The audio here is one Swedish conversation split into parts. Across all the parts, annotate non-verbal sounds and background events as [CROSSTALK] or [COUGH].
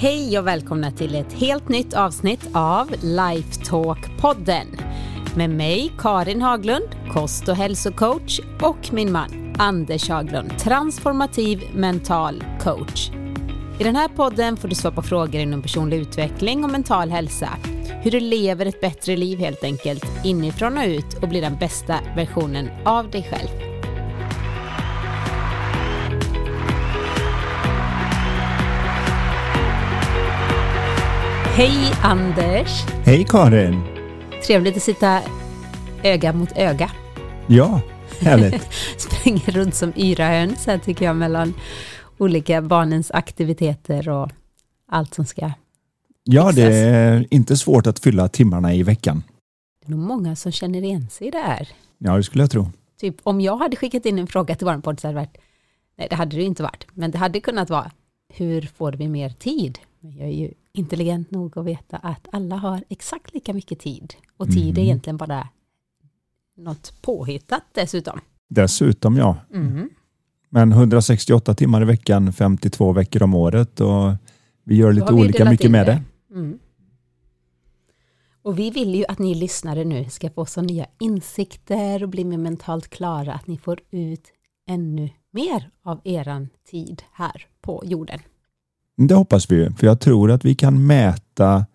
Hej och välkomna till ett helt nytt avsnitt av Lifetalk-podden. Med mig Karin Haglund, kost och hälsocoach och min man Anders Haglund, transformativ mental coach. I den här podden får du svara på frågor inom personlig utveckling och mental hälsa. Hur du lever ett bättre liv helt enkelt, inifrån och ut och blir den bästa versionen av dig själv. Hej Anders! Hej Karin! Trevligt att sitta öga mot öga. Ja, härligt. [LAUGHS] Springer runt som yra höns här tycker jag mellan olika barnens aktiviteter och allt som ska Ja, det är inte svårt att fylla timmarna i veckan. Det är nog många som känner igen sig här. Ja, det skulle jag tro. Typ om jag hade skickat in en fråga till vår podd så hade det varit, nej det hade det inte varit, men det hade kunnat vara, hur får vi mer tid? Jag är ju intelligent nog att veta att alla har exakt lika mycket tid. Och tid är Mm. egentligen bara något påhittat dessutom. Dessutom ja. Mm. Men 168 timmar i veckan, 52 veckor om året och vi gör lite olika mycket med det. Mm. Och vi vill ju att ni lyssnare nu ska få så nya insikter och bli mer mentalt klara, att ni får ut ännu mer av eran tid här på jorden. Det hoppas vi ju, för jag tror att vi kan mäta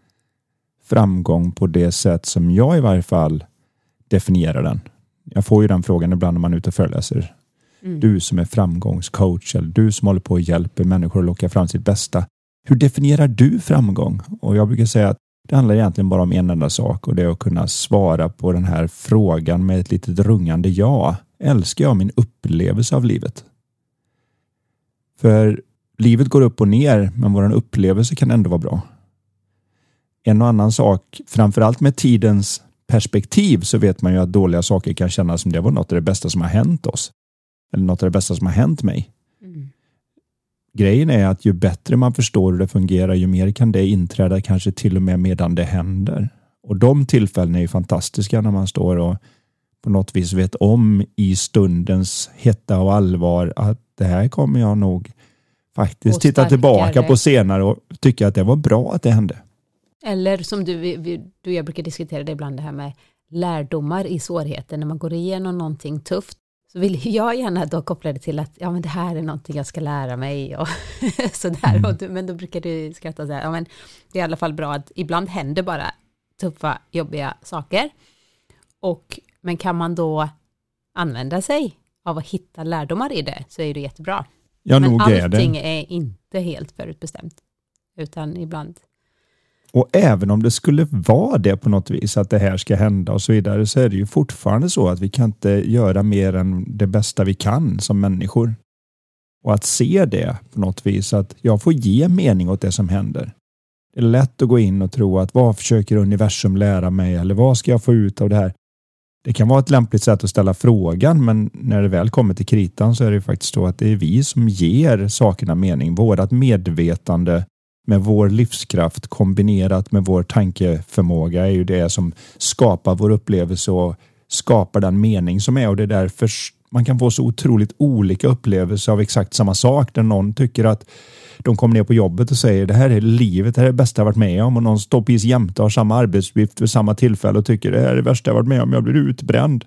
framgång på det sätt som jag i varje fall definierar den. Jag får ju den frågan ibland när man är ute och föreläser. Mm. Du som är framgångscoach eller du som håller på och hjälper människor att locka fram sitt bästa. Hur definierar du framgång? Och jag brukar säga att det handlar egentligen bara om en enda sak och det är att kunna svara på den här frågan med ett litet rungande ja. Älskar jag min upplevelse av livet? För livet går upp och ner, men vår upplevelse kan ändå vara bra. En och annan sak, framförallt med tidens perspektiv, så vet man ju att dåliga saker kan kännas som det var något av det bästa som har hänt oss. Eller något av det bästa som har hänt mig. Mm. Grejen är att ju bättre man förstår hur det fungerar, ju mer kan det inträda kanske till och med medan det händer. Och de tillfällen är ju fantastiska när man står och på något vis vet om i stundens hetta och allvar att det här kommer jag nog faktiskt titta tillbaka på senare och tycka att det var bra att det hände. Eller som du, du och jag brukar diskutera det ibland, det här med lärdomar i svårigheter. När man går igenom någonting tufft så vill [LAUGHS] jag gärna då koppla det till att ja, men det här är någonting jag ska lära mig och [LAUGHS] sådär. Mm. Och du, men då brukar du skratta och säga, ja men det är i alla fall bra att ibland händer bara tuffa, jobbiga saker. Och, men kan man då använda sig av att hitta lärdomar i det så är det jättebra. Ja, men nog är allting det. är inte helt förutbestämt, utan ibland Och även om det skulle vara det på något vis, att det här ska hända och så vidare, så är det ju fortfarande så att vi kan inte göra mer än det bästa vi kan som människor. Och att se det på något vis, att jag får ge mening åt det som händer. Det är lätt att gå in och tro att vad försöker universum lära mig eller vad ska jag få ut av det här? Det kan vara ett lämpligt sätt att ställa frågan, men när det väl kommer till kritan så är det ju faktiskt så att det är vi som ger sakerna mening. Vårat medvetande med vår livskraft kombinerat med vår tankeförmåga är ju det som skapar vår upplevelse och skapar den mening som är och det är därför man kan få så otroligt olika upplevelser av exakt samma sak där någon tycker att de kommer ner på jobbet och säger det här är livet, det här är det bästa jag varit med om och någon står precis jämte och har samma arbetsuppgift vid samma tillfälle och tycker det här är det värsta jag varit med om, jag blir utbränd.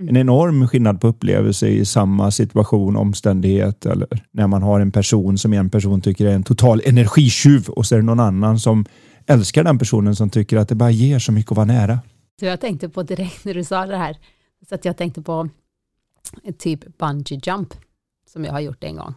En enorm skillnad på upplevelse i samma situation, omständighet eller när man har en person som en person tycker är en total energitjuv och så är det någon annan som älskar den personen som tycker att det bara ger så mycket att vara nära. Så jag tänkte på direkt när du sa det här, så att jag tänkte på typ bungee jump, som jag har gjort en gång.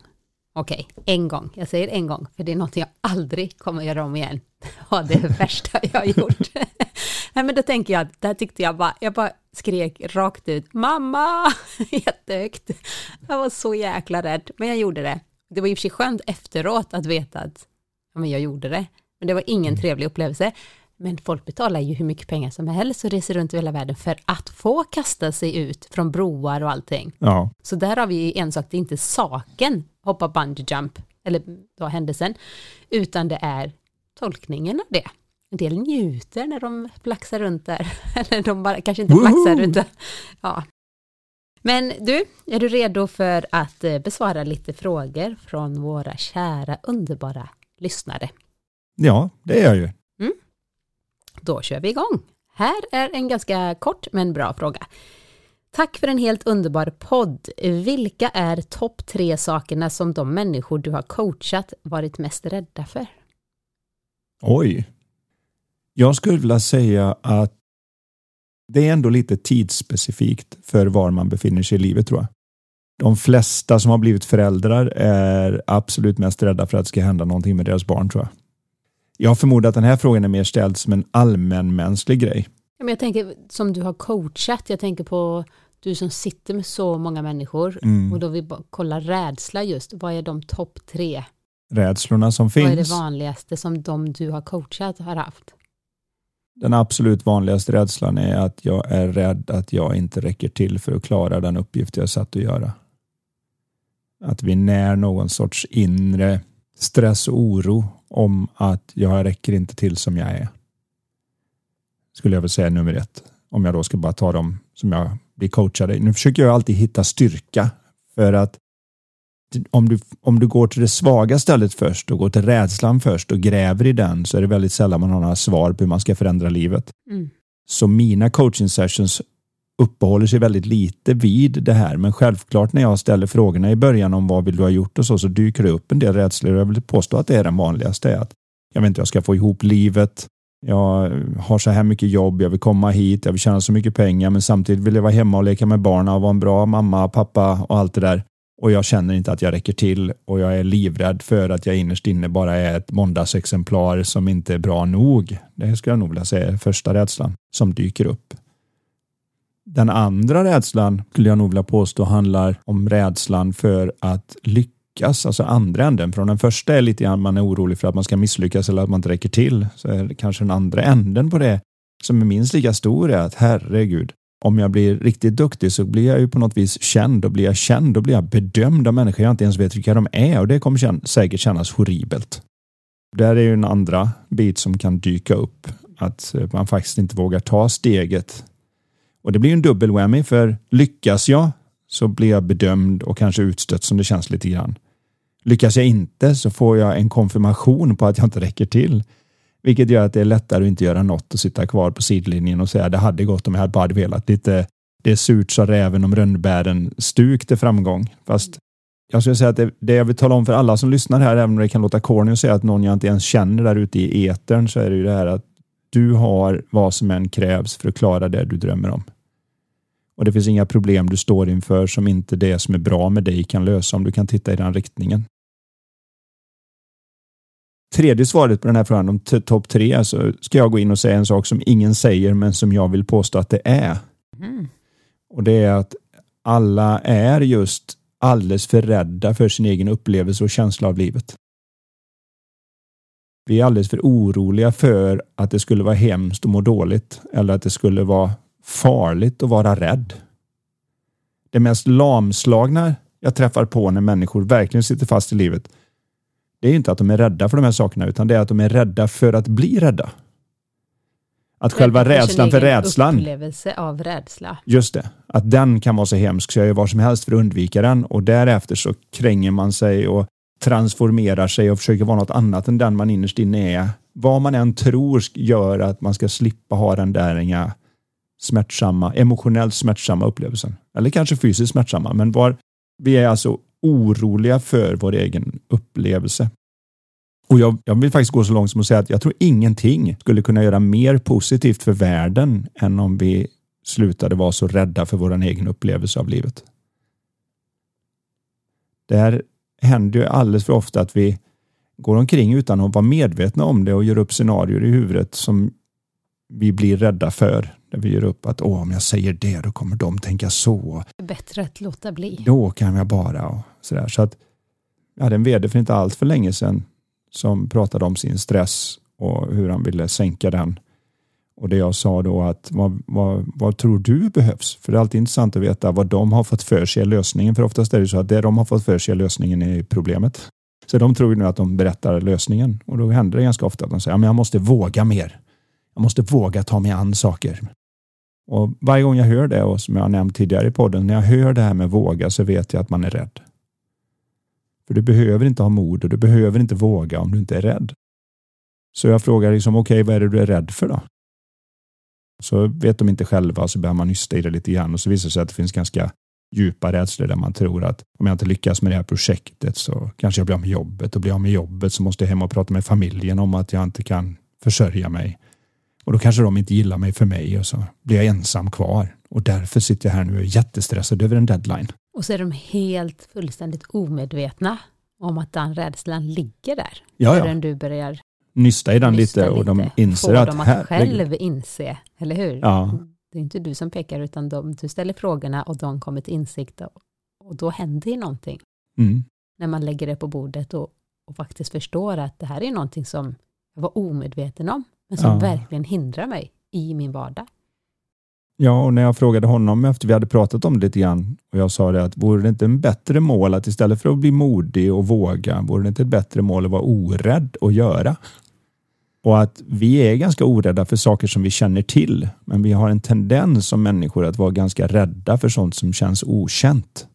Okej, en gång. Jag säger en gång, för det är något jag aldrig kommer göra om igen. [LAUGHS] Ja, det är det värsta jag har gjort. [LAUGHS] Nej, men då tänker jag, där tyckte jag bara, jag bara skrek rakt ut, mamma, [LAUGHS] jättehögt. Jag var så jäkla rädd, men jag gjorde det. Det var i och för sig skönt efteråt att veta att ja, men jag gjorde det. Men det var ingen trevlig upplevelse. Men folk betalar ju hur mycket pengar som helst och reser runt i hela världen för att få kasta sig ut från broar och allting. Ja, Så där har vi en sak, det är inte saken, hoppa bungee jump, eller då händelsen, utan det är tolkningen av det. En del njuter när de flaxar runt där, [LAUGHS] eller de bara, kanske inte flaxar runt, ja. Men du, är du redo för att eh, besvara lite frågor från våra kära underbara lyssnare. Ja, det är jag ju. Då kör vi igång. Här är en ganska kort men bra fråga. Tack för en helt underbar podd. Vilka är topp tre sakerna som de människor du har coachat varit mest rädda för? Oj. Jag skulle vilja säga att det är ändå lite tidsspecifikt för var man befinner sig i livet tror jag. De flesta som har blivit föräldrar är absolut mest rädda för att det ska hända någonting med deras barn tror jag. Jag förmodar att den här frågan är mer ställd som en allmänmänsklig grej. Men jag tänker som du har coachat, jag tänker på du som sitter med så många människor Mm. och då vi bara kollar rädsla just, vad är de topp tre? Rädslorna som Vad är det finns. vanligaste som de du har coachat har haft? Den absolut vanligaste rädslan är att jag är rädd att jag inte räcker till för att klara den uppgift jag satt att göra. Att vi när någon sorts inre stress och oro om att jag räcker inte till som jag är. Skulle jag väl säga nummer ett. Om jag då ska bara ta dem som jag blir coachad i. Nu försöker jag alltid hitta styrka för att om du, om du går till det svaga stället först och går till rädslan först och gräver i den så är det väldigt sällan man har några svar på hur man ska förändra livet. Mm. Så mina coaching sessions uppehåller sig väldigt lite vid det här. Men självklart när jag ställer frågorna i början om vad vill du ha gjort och så, så dyker det upp en del rädslor. Jag vill påstå att det är den vanligaste. Att jag vet inte, jag ska få ihop livet. Jag har så här mycket jobb, jag vill komma hit, jag vill tjäna så mycket pengar, men samtidigt vill jag vara hemma och leka med barnen och vara en bra mamma, pappa och allt det där. Och jag känner inte att jag räcker till och jag är livrädd för att jag innerst inne bara är ett måndagsexemplar som inte är bra nog. Det skulle jag nog vilja säga är första rädslan som dyker upp. Den andra rädslan skulle jag nog vilja påstå handlar om rädslan för att lyckas, alltså andra änden. Från den första är lite grann man är orolig för att man ska misslyckas eller att man inte räcker till. Så är det kanske den andra änden på det som är minst lika stor är att herregud, om jag blir riktigt duktig så blir jag ju på något vis känd och blir jag känd då blir jag bedömd av människor jag inte ens vet vilka de är och det kommer kän- säkert kännas horribelt. Där är ju en andra bit som kan dyka upp, att man faktiskt inte vågar ta steget. Och det blir ju en dubbel whammy för lyckas jag så blir jag bedömd och kanske utstött som det känns lite grann. Lyckas jag inte så får jag en konfirmation på att jag inte räcker till. Vilket gör att det är lättare att inte göra något och sitta kvar på sidlinjen och säga det hade gått om jag hade bara velat. Lite, det är surt sa räven om rönnbären stuk till framgång. Fast jag skulle säga att det, det jag vill tala om för alla som lyssnar här, även om det kan låta corny att säga att någon jag inte ens känner där ute i etern, så är det ju det här att du har vad som än krävs för att klara det du drömmer om. Och det finns inga problem du står inför som inte det som är bra med dig kan lösa om du kan titta i den riktningen tredje svaret på den här frågan om topp tre så ska jag gå in och säga en sak som ingen säger men som jag vill påstå att det är. Mm. Och det är att alla är just alldeles för rädda för sin egen upplevelse och känsla av livet. Vi är alldeles för oroliga för att det skulle vara hemskt och må dåligt eller att det skulle vara farligt att vara rädd. Det mest lamslagna jag träffar på när människor verkligen sitter fast i livet det är inte att de är rädda för de här sakerna utan det är att de är rädda för att bli rädda. Att själva Rädd sin rädslan för rädslan, Upplevelse av rädsla. just det, att den kan vara så hemsk så jag gör vad som helst för att undvika den och därefter så kränger man sig och transformerar sig och försöker vara något annat än den man innerst inne är. Vad man än tror gör att man ska slippa ha den där inga smärtsamma, emotionellt smärtsamma upplevelsen. Eller kanske fysiskt smärtsamma, men var, vi är alltså oroliga för vår egen upplevelse. Och jag, jag vill faktiskt gå så långt som att säga att jag tror ingenting skulle kunna göra mer positivt för världen än om vi slutade vara så rädda för vår egen upplevelse av livet. Det här händer ju alldeles för ofta att vi går omkring utan att vara medvetna om det och gör upp scenarier i huvudet som vi blir rädda för. Där vi gör upp att Åh, om jag säger det då kommer de tänka så. Bättre att låta bli. Då kan jag bara och sådär. Så att jag hade en vd för inte allt för länge sedan som pratade om sin stress och hur han ville sänka den. Och det jag sa då att vad, vad, vad tror du behövs? För det är alltid intressant att veta vad de har fått för sig är lösningen. För oftast är det så att det de har fått för sig är lösningen är problemet. Så de tror nu att de berättar lösningen och då händer det ganska ofta att de säger att jag måste våga mer. Jag måste våga ta mig an saker. Och varje gång jag hör det och som jag har nämnt tidigare i podden, när jag hör det här med våga så vet jag att man är rädd. För du behöver inte ha mod och du behöver inte våga om du inte är rädd. Så jag frågar liksom, okej, okay, vad är det du är rädd för då? Så vet de inte själva så börjar man nysta i det lite grann och så visar det sig att det finns ganska djupa rädslor där man tror att om jag inte lyckas med det här projektet så kanske jag blir av med jobbet och blir jag med jobbet så måste jag hem och prata med familjen om att jag inte kan försörja mig. Och då kanske de inte gillar mig för mig och så blir jag ensam kvar. Och därför sitter jag här nu och är jättestressad över en deadline. Och så är de helt fullständigt omedvetna om att den rädslan ligger där. Ja, ja. Förrän du börjar nysta i den nysta lite och de inser Få att... Få dem att själv inse, eller hur? Ja. Det är inte du som pekar utan de, du ställer frågorna och de kommer till insikt och, och då händer ju någonting. Mm. När man lägger det på bordet och, och faktiskt förstår att det här är någonting som jag var omedveten om, men som ja. verkligen hindrar mig i min vardag. Ja, och när jag frågade honom efter vi hade pratat om det lite grann och jag sa det att vore det inte en bättre mål att istället för att bli modig och våga, vore det inte ett bättre mål att vara orädd och göra? Och att vi är ganska orädda för saker som vi känner till, men vi har en tendens som människor att vara ganska rädda för sånt som känns okänt.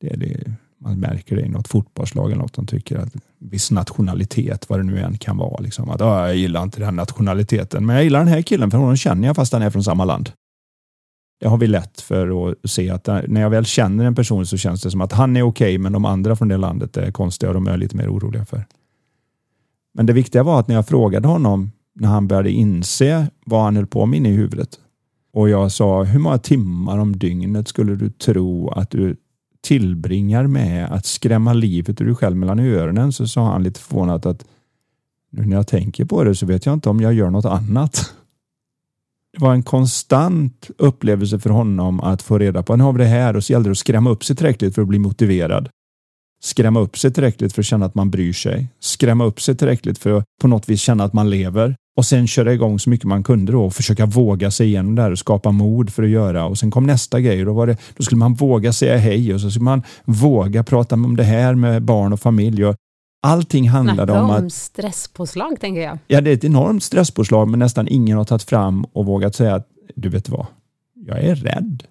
Det är det, man märker det i något fotbollslag eller något. De tycker att viss nationalitet, vad det nu än kan vara, liksom att ah, jag gillar inte den nationaliteten, men jag gillar den här killen för honom känner jag fast han är från samma land. Det har vi lätt för att se att eh, när jag väl känner en person så känns det som att han är okej, okay, men de andra från det landet är konstiga och de är lite mer oroliga för. Men det viktiga var att när jag frågade honom när han började inse vad han höll på med inne i huvudet och jag sa hur många timmar om dygnet skulle du tro att du tillbringar med att skrämma livet ur dig själv mellan öronen så sa han lite förvånat att nu när jag tänker på det så vet jag inte om jag gör något annat. Det var en konstant upplevelse för honom att få reda på, nu har vi det här. Och så gällde det att skrämma upp sig tillräckligt för att bli motiverad. Skrämma upp sig tillräckligt för att känna att man bryr sig, skrämma upp sig tillräckligt för att på något vis känna att man lever och sen köra igång så mycket man kunde då och försöka våga sig igenom det här och skapa mod för att göra och sen kom nästa grej då var det, då skulle man våga säga hej och så skulle man våga prata om det här med barn och familj och allting handlade om att... stresspåslag tänker jag. Ja, det är ett enormt stresspåslag men nästan ingen har tagit fram och vågat säga att du vet vad, jag är rädd.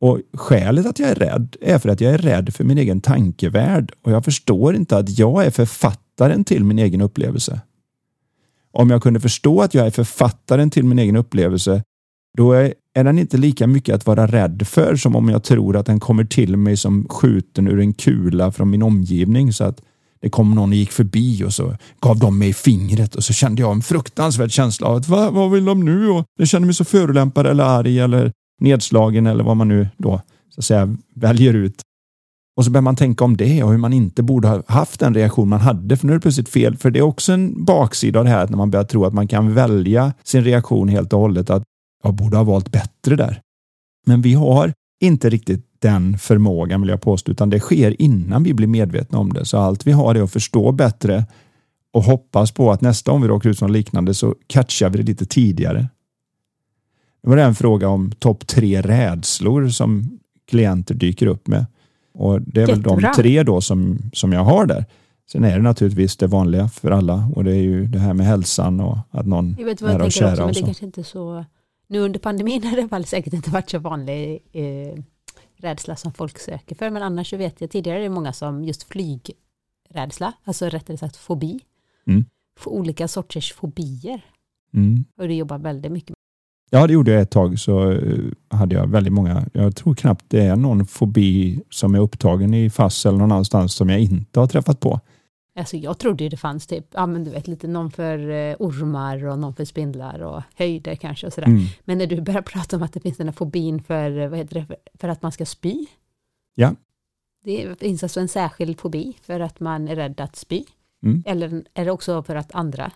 Och skälet att jag är rädd är för att jag är rädd för min egen tankevärld och jag förstår inte att jag är författaren till min egen upplevelse. Om jag kunde förstå att jag är författaren till min egen upplevelse, då är, är den inte lika mycket att vara rädd för som om jag tror att den kommer till mig som skjuten ur en kula från min omgivning så att det kom någon och gick förbi och så gav de mig fingret och så kände jag en fruktansvärd känsla av att Va, vad vill de nu? Och jag kände mig så förolämpad eller arg eller nedslagen eller vad man nu då så att säga väljer ut. Och så börjar man tänka om det och hur man inte borde ha haft den reaktion man hade, för nu är det plötsligt fel. För det är också en baksida av det här, när man börjar tro att man kan välja sin reaktion helt och hållet, att jag borde ha valt bättre där. Men vi har inte riktigt den förmågan vill jag påstå, utan det sker innan vi blir medvetna om det. Så allt vi har är att förstå bättre och hoppas på att nästa gång vi råkar ut för något liknande så catchar vi det lite tidigare. Det var en fråga om topp tre rädslor som klienter dyker upp med. Och Det är Jättebra. väl de tre då som, som jag har där. Sen är det naturligtvis det vanliga för alla och det är ju det här med hälsan och att någon jag vet vad nära och kära. Också, men det kanske inte så... Nu under pandemin [LAUGHS] har det väl säkert inte varit så vanlig eh, rädsla som folk söker för, men annars så vet jag tidigare är det många som just flygrädsla, alltså rättare sagt fobi. Mm. Olika sorters fobier. Mm. Och det jobbar väldigt mycket Ja, det gjorde jag ett tag så eh, hade jag väldigt många. Jag tror knappt det är någon fobi som är upptagen i FASS eller någon annanstans som jag inte har träffat på. Alltså jag trodde det fanns typ, ja men du vet lite någon för eh, ormar och någon för spindlar och höjder kanske och sådär. Mm. Men när du börjar [LAUGHS] prata om att det finns den här fobin för, eh, vad heter det, för att man ska spy. Ja. Det finns alltså en särskild fobi för att man är rädd att spy. Mm. Eller är det också för att andra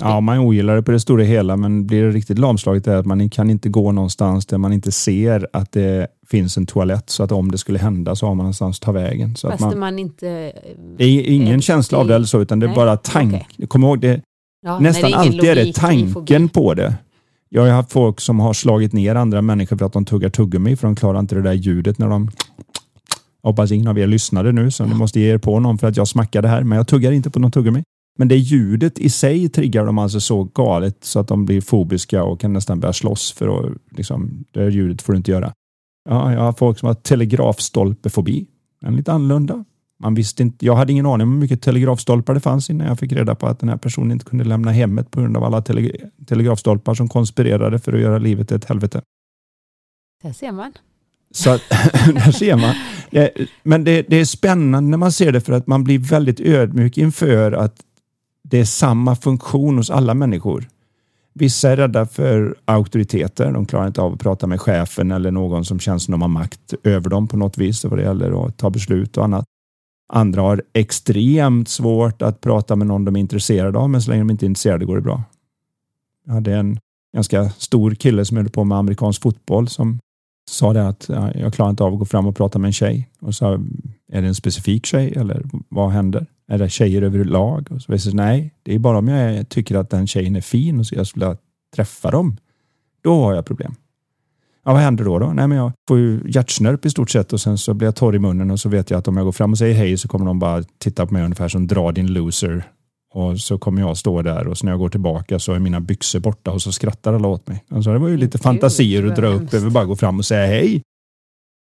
Ja, man ogillar det på det stora hela, men blir det riktigt lamslaget är att man kan inte gå någonstans där man inte ser att det finns en toalett, så att om det skulle hända så har man någonstans att ta vägen. Så Fast att man, man inte... Det är ingen känsla av det eller så, utan det är nej, bara tank. Okay. Kom ihåg, det, ja, nästan är alltid är det tanken på det. Jag har haft folk som har slagit ner andra människor för att de tuggar tuggummi, för de klarar inte det där ljudet när de jag hoppas ingen av er lyssnade nu, så ni måste ge er på någon för att jag smackade här, men jag tuggar inte på någon tuggummi. Men det ljudet i sig triggar dem alltså så galet så att de blir fobiska och kan nästan börja slåss för att liksom, det ljudet får du inte göra. Ja, jag har folk som har telegrafstolpefobi. En lite annorlunda. Man visste inte, jag hade ingen aning om hur mycket telegrafstolpar det fanns innan jag fick reda på att den här personen inte kunde lämna hemmet på grund av alla tele, telegrafstolpar som konspirerade för att göra livet till ett helvete. Där ser man. Så att, [LAUGHS] där ser man. Men det, det, är spännande när man ser det för att man blir väldigt ödmjuk inför att det är samma funktion hos alla människor. Vissa är rädda för auktoriteter. De klarar inte av att prata med chefen eller någon som känns som de har makt över dem på något vis vad det gäller att ta beslut och annat. Andra har extremt svårt att prata med någon de är intresserade av, men så länge de inte är intresserade går det bra. Jag hade en ganska stor kille som höll på med amerikansk fotboll som sa det att jag klarar inte av att gå fram och prata med en tjej. Och sa, är det en specifik tjej eller vad händer? Det tjejer överlag? Och så visade nej, det är bara om jag tycker att den tjejen är fin och så jag skulle träffa dem. Då har jag problem. Ja, vad händer då? då? Nej, men jag får ju hjärtsnörp i stort sett och sen så blir jag torr i munnen och så vet jag att om jag går fram och säger hej så kommer de bara titta på mig ungefär som dra din loser. Och så kommer jag stå där och så när jag går tillbaka så är mina byxor borta och så skrattar alla åt mig. Alltså det var ju lite fantasier att dra upp över bara gå fram och säga hej.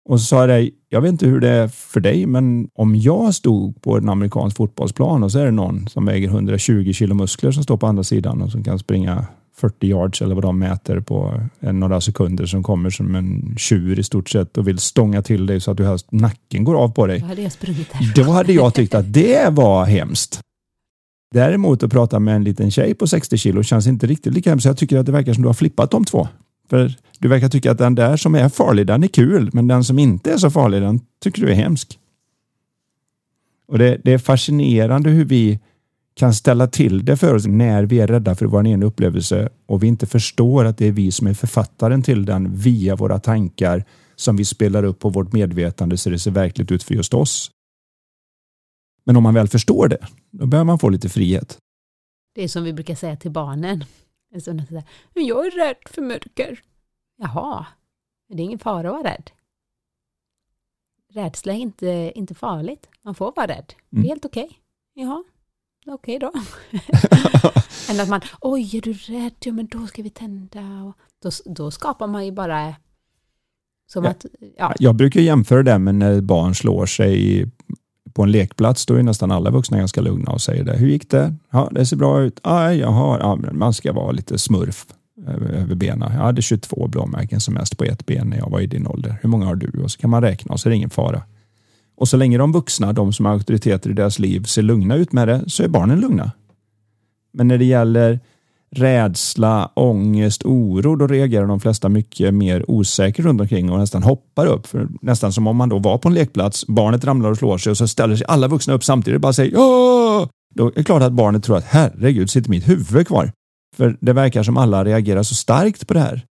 Och så sa jag, jag vet inte hur det är för dig, men om jag stod på en amerikansk fotbollsplan och så är det någon som väger 120 kilo muskler som står på andra sidan och som kan springa 40 yards eller vad de mäter på några sekunder som kommer som en tjur i stort sett och vill stånga till dig så att du helst nacken går av på dig. Då hade jag sprungit Då hade jag tyckt att det var hemskt. Däremot att prata med en liten tjej på 60 kilo känns inte riktigt lika hemskt. Jag tycker att det verkar som du har flippat de två. För du verkar tycka att den där som är farlig, den är kul, men den som inte är så farlig, den tycker du är hemsk. Och det, det är fascinerande hur vi kan ställa till det för oss när vi är rädda för vår egen upplevelse och vi inte förstår att det är vi som är författaren till den via våra tankar som vi spelar upp på vårt medvetande så det ser verkligt ut för just oss. Men om man väl förstår det, då börjar man få lite frihet. Det är som vi brukar säga till barnen. Jag är rädd för mörker. Jaha, det är ingen fara att vara rädd. Rädsla är inte, inte farligt. Man får vara rädd. Det är mm. helt okej. Okay. Jaha, okej okay då. [LAUGHS] Än att man, oj, är du rädd? Ja, men då ska vi tända. Och då, då skapar man ju bara som ja. att, ja. Jag brukar jämföra det med när barn slår sig på en lekplats, då är nästan alla vuxna ganska lugna och säger det. Hur gick det? Ja, det ser bra ut. Aj, har, ja, man ska vara lite smurf över benen. Jag hade 22 blåmärken som mest på ett ben när jag var i din ålder. Hur många har du? Och så kan man räkna och så är det ingen fara. Och så länge de vuxna, de som har auktoriteter i deras liv, ser lugna ut med det så är barnen lugna. Men när det gäller rädsla, ångest, oro, då reagerar de flesta mycket mer osäkert runt omkring och nästan hoppar upp. För nästan som om man då var på en lekplats, barnet ramlar och slår sig och så ställer sig alla vuxna upp samtidigt och bara säger ja. Då är det klart att barnet tror att herregud, sitter mitt huvud kvar? För det verkar som alla reagerar så starkt på det här.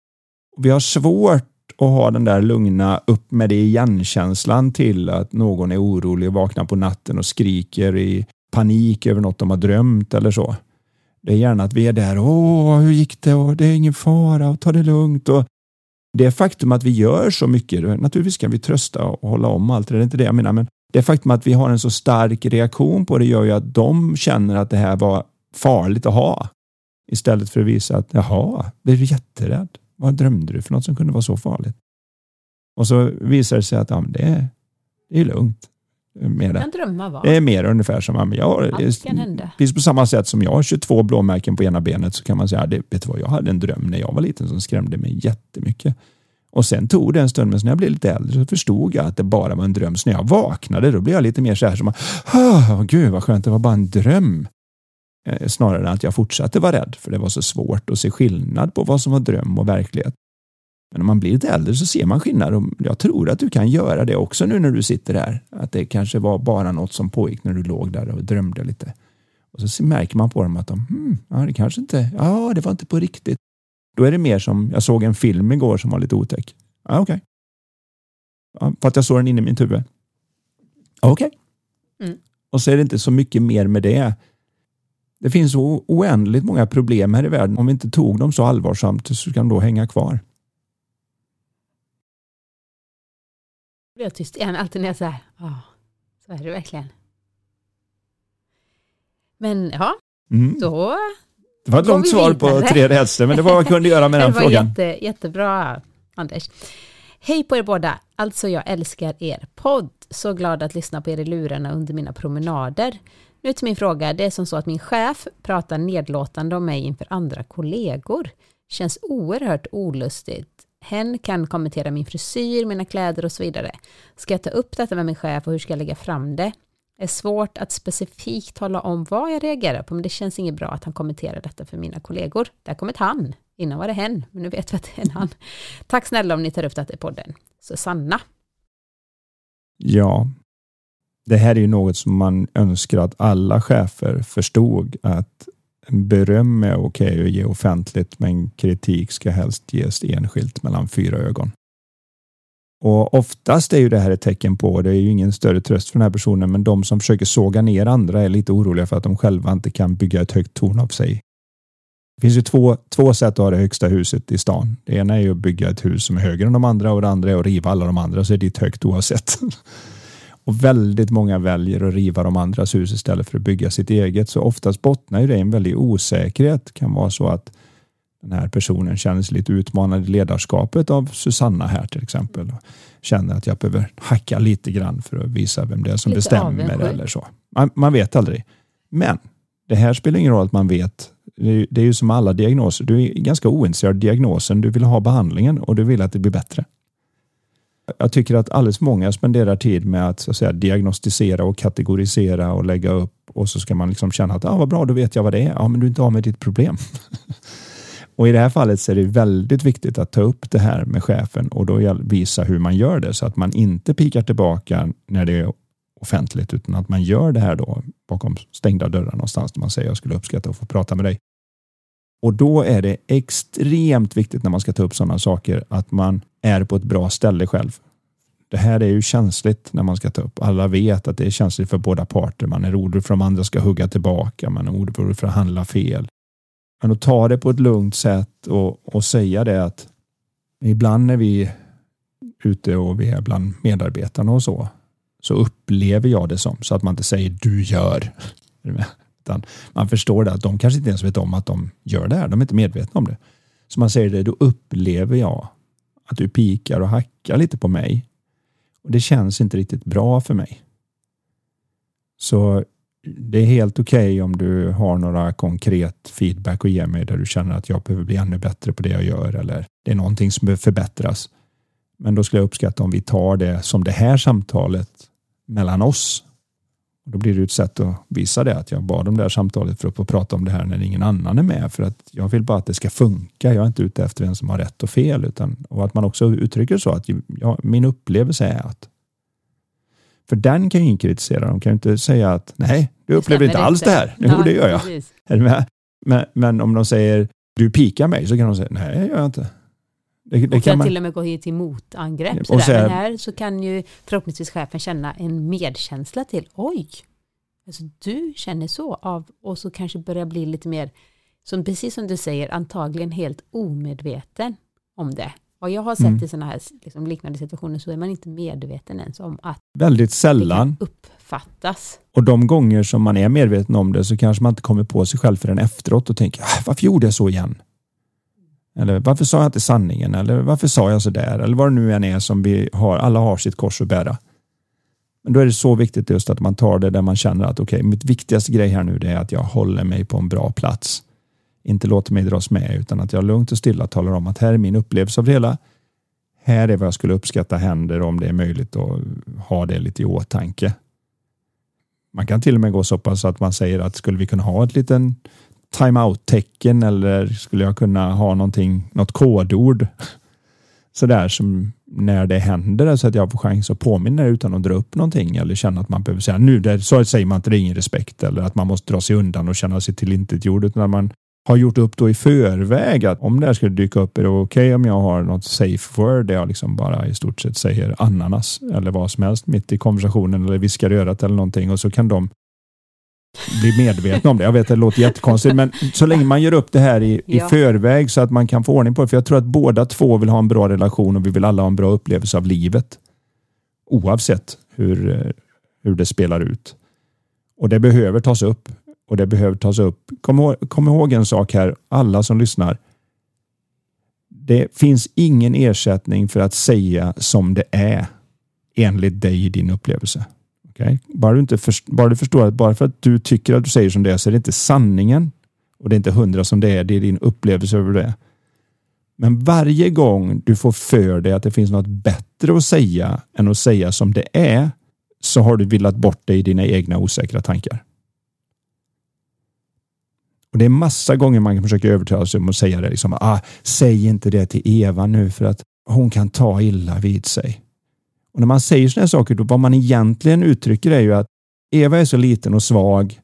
Vi har svårt att ha den där lugna upp med det igen-känslan till att någon är orolig och vaknar på natten och skriker i panik över något de har drömt eller så. Det är gärna att vi är där. Åh, hur gick det? Och det är ingen fara och ta det lugnt. Och det faktum att vi gör så mycket, naturligtvis kan vi trösta och hålla om allt, det är inte det jag menar, men det faktum att vi har en så stark reaktion på det gör ju att de känner att det här var farligt att ha. Istället för att visa att jaha, blev du jätterädd? Vad drömde du för något som kunde vara så farligt? Och så visar det sig att ja, det, är, det är lugnt. Med det. drömma va? Det är mer ungefär som jag har, Allt kan hända. Precis på samma sätt som jag har 22 blåmärken på ena benet så kan man säga, det, vet du vad, jag hade en dröm när jag var liten som skrämde mig jättemycket. Och sen tog det en stund, men när jag blev lite äldre så förstod jag att det bara var en dröm. Så när jag vaknade då blev jag lite mer så här som, oh, gud vad skönt, det var bara en dröm. Eh, snarare än att jag fortsatte vara rädd, för det var så svårt att se skillnad på vad som var dröm och verklighet. Men om man blir lite äldre så ser man skillnad och jag tror att du kan göra det också nu när du sitter här. Att det kanske var bara något som pågick när du låg där och drömde lite. Och så märker man på dem att de, hmm, ja, det kanske inte, ja, det var inte på riktigt. Då är det mer som, jag såg en film igår som var lite otäck. Ja, okej. Okay. Ja, för att jag såg den inne i mitt huvud. Okej. Okay. Mm. Och så är det inte så mycket mer med det. Det finns så oändligt många problem här i världen. Om vi inte tog dem så allvarsamt så kan de då hänga kvar. Blir jag tyst igen alltid när jag säger ja, så är det verkligen. Men ja, mm. då Det var ett långt svar på tre rädslor, men det var vad jag kunde göra med [LAUGHS] den frågan. Det var jätte, jättebra, Anders. Hej på er båda! Alltså jag älskar er podd. Så glad att lyssna på er i lurarna under mina promenader. Nu till min fråga. Det är som så att min chef pratar nedlåtande om mig inför andra kollegor. Känns oerhört olustigt. Hen kan kommentera min frisyr, mina kläder och så vidare. Ska jag ta upp detta med min chef och hur ska jag lägga fram det? Det är svårt att specifikt tala om vad jag reagerar på, men det känns inget bra att han kommenterar detta för mina kollegor. Där kommer ett han. Innan var det hen, men nu vet vi att det är en han. Tack snälla om ni tar upp detta i podden. Susanna. Ja, det här är ju något som man önskar att alla chefer förstod att beröm är okej okay att ge offentligt, men kritik ska helst ges enskilt mellan fyra ögon. Och oftast är ju det här ett tecken på, det är ju ingen större tröst för den här personen, men de som försöker såga ner andra är lite oroliga för att de själva inte kan bygga ett högt torn av sig. Det finns ju två, två sätt att ha det högsta huset i stan. Det ena är ju att bygga ett hus som är högre än de andra och det andra är att riva alla de andra så är det högt oavsett. [LAUGHS] Och väldigt många väljer att riva de andras hus istället för att bygga sitt eget. Så oftast bottnar ju det i en väldig osäkerhet. Det kan vara så att den här personen känner sig lite utmanad i ledarskapet av Susanna här till exempel. Känner att jag behöver hacka lite grann för att visa vem det är som lite bestämmer eller så. Man, man, vet aldrig. Men det här spelar ingen roll att man vet. Det är, det är ju som alla diagnoser. Du är ganska ointresserad av diagnosen. Du vill ha behandlingen och du vill att det blir bättre. Jag tycker att alldeles många spenderar tid med att, så att säga, diagnostisera och kategorisera och lägga upp och så ska man liksom känna att ah, vad bra, då vet jag vad det är. Ja, men du är inte av med ditt problem. [LAUGHS] Och i det här fallet så är det väldigt viktigt att ta upp det här med chefen och då visa hur man gör det så att man inte pikar tillbaka när det är offentligt utan att man gör det här då bakom stängda dörrar någonstans där man säger jag skulle uppskatta att få prata med dig. Och då är det extremt viktigt när man ska ta upp sådana saker att man är på ett bra ställe själv. Det här är ju känsligt när man ska ta upp. Alla vet att det är känsligt för båda parter. Man är orolig för att de andra ska hugga tillbaka. Man är orolig för att handla fel. Men att ta det på ett lugnt sätt och, och säga det att ibland när vi är ute och vi är bland medarbetarna och så, så upplever jag det som så att man inte säger du gör. Utan man förstår det att de kanske inte ens vet om att de gör det här. De är inte medvetna om det. Så man säger det, då upplever jag att du pikar och hackar lite på mig. Och Det känns inte riktigt bra för mig. Så det är helt okej okay om du har några konkret feedback att ge mig där du känner att jag behöver bli ännu bättre på det jag gör eller det är någonting som behöver förbättras. Men då skulle jag uppskatta om vi tar det som det här samtalet mellan oss. Då blir det ett sätt att visa det att jag bad om det här samtalet för att få prata om det här när ingen annan är med för att jag vill bara att det ska funka. Jag är inte ute efter vem som har rätt och fel utan och att man också uttrycker så att ja, min upplevelse är att för den kan ju ingen kritisera. De kan ju inte säga att nej, du upplever inte alls inte. det här. Jo, ja, det gör jag. Men, men, om de säger du pikar mig så kan de säga nej, det gör jag inte. Det, det och kan man... till och med gå hit till motangrepp. Och så Men här så kan ju förhoppningsvis chefen känna en medkänsla till oj, alltså du känner så av och så kanske börja bli lite mer, som precis som du säger, antagligen helt omedveten om det. Och jag har sett mm. i sådana här liksom, liknande situationer så är man inte medveten ens om att Väldigt sällan. det uppfattas. Och de gånger som man är medveten om det så kanske man inte kommer på sig själv förrän efteråt och tänker ah, varför gjorde jag så igen? Eller varför sa jag inte sanningen? Eller varför sa jag så där? Eller vad det nu än är som vi har. Alla har sitt kors att bära. Men då är det så viktigt just att man tar det där man känner att okej, okay, mitt viktigaste grej här nu det är att jag håller mig på en bra plats inte låter mig dras med utan att jag lugnt och stilla talar om att här är min upplevelse av det hela. Här är vad jag skulle uppskatta händer om det är möjligt att ha det lite i åtanke. Man kan till och med gå så pass att man säger att skulle vi kunna ha ett liten time-out-tecken eller skulle jag kunna ha någonting, något kodord [LAUGHS] sådär som när det händer så att jag får chans att påminna utan att dra upp någonting eller känna att man behöver säga nu, där, så säger man inte det är ingen respekt eller att man måste dra sig undan och känna sig tillintetgjord utan man har gjort upp då i förväg att om det här skulle dyka upp är det okej okay om jag har något safe word där jag liksom bara i stort sett säger ananas eller vad som helst mitt i konversationen eller viskar i örat eller någonting och så kan de bli medvetna om det. Jag vet att det låter jättekonstigt men så länge man gör upp det här i, ja. i förväg så att man kan få ordning på det. För jag tror att båda två vill ha en bra relation och vi vill alla ha en bra upplevelse av livet. Oavsett hur, hur det spelar ut. Och det behöver tas upp och det behöver tas upp. Kom ihåg, kom ihåg en sak här, alla som lyssnar. Det finns ingen ersättning för att säga som det är enligt dig i din upplevelse. Okay? Bara, du inte för, bara du förstår att bara för att du tycker att du säger som det är så är det inte sanningen och det är inte hundra som det är, det är din upplevelse över det. Men varje gång du får för dig att det finns något bättre att säga än att säga som det är så har du villat bort dig i dina egna osäkra tankar. Och Det är massa gånger man kan försöka övertala sig om att säga det. Liksom, ah, säg inte det till Eva nu för att hon kan ta illa vid sig. Och När man säger sådana saker, då vad man egentligen uttrycker är ju att Eva är så liten och svag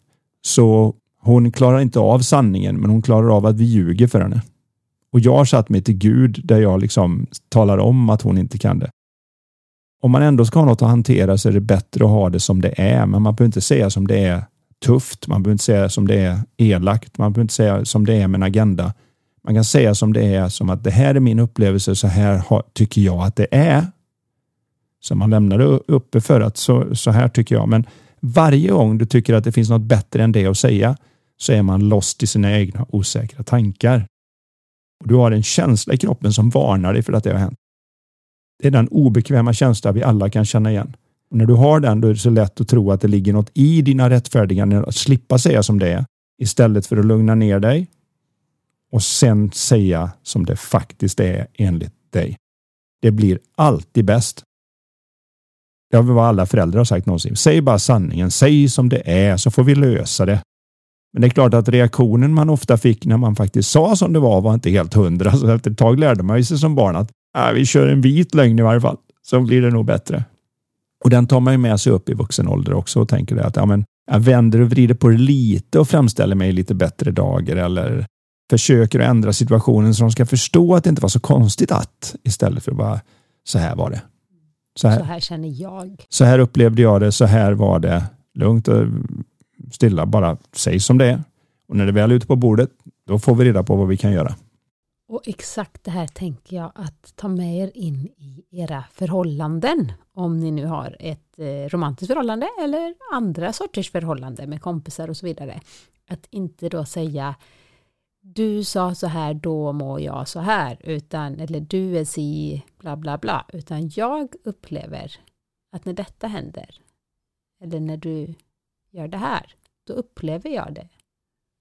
så hon klarar inte av sanningen, men hon klarar av att vi ljuger för henne. Och jag har satt mig till Gud där jag liksom talar om att hon inte kan det. Om man ändå ska ha något att hantera så är det bättre att ha det som det är, men man behöver inte säga som det är tufft. Man behöver inte säga som det är elakt. Man behöver inte säga som det är med en agenda. Man kan säga som det är, som att det här är min upplevelse, så här tycker jag att det är som man lämnar uppe för att så, så här tycker jag. Men varje gång du tycker att det finns något bättre än det att säga så är man lost i sina egna osäkra tankar. Och Du har en känsla i kroppen som varnar dig för att det har hänt. Det är den obekväma känsla vi alla kan känna igen. Och när du har den, då är det så lätt att tro att det ligger något i dina rättfärdiganden att slippa säga som det är istället för att lugna ner dig och sen säga som det faktiskt är enligt dig. Det blir alltid bäst. Det har vad alla föräldrar har sagt någonsin. Säg bara sanningen. Säg som det är så får vi lösa det. Men det är klart att reaktionen man ofta fick när man faktiskt sa som det var var inte helt hundra. Så efter ett tag lärde man sig som barn att äh, vi kör en vit lögn i varje fall. Så blir det nog bättre. Och den tar man ju med sig upp i vuxen ålder också och tänker att ja, men jag vänder och vrider på det lite och framställer mig i lite bättre dagar eller försöker att ändra situationen så de ska förstå att det inte var så konstigt att istället för att bara så här var det. Så här, så här känner jag. Så här upplevde jag det. Så här var det. Lugnt och stilla. Bara säg som det är. Och när det väl är ute på bordet, då får vi reda på vad vi kan göra. Och exakt det här tänker jag att ta med er in i era förhållanden. Om ni nu har ett eh, romantiskt förhållande eller andra sorters förhållande med kompisar och så vidare. Att inte då säga du sa så här, då mår jag så här, utan, eller du är si, bla bla bla, utan jag upplever att när detta händer, eller när du gör det här, då upplever jag det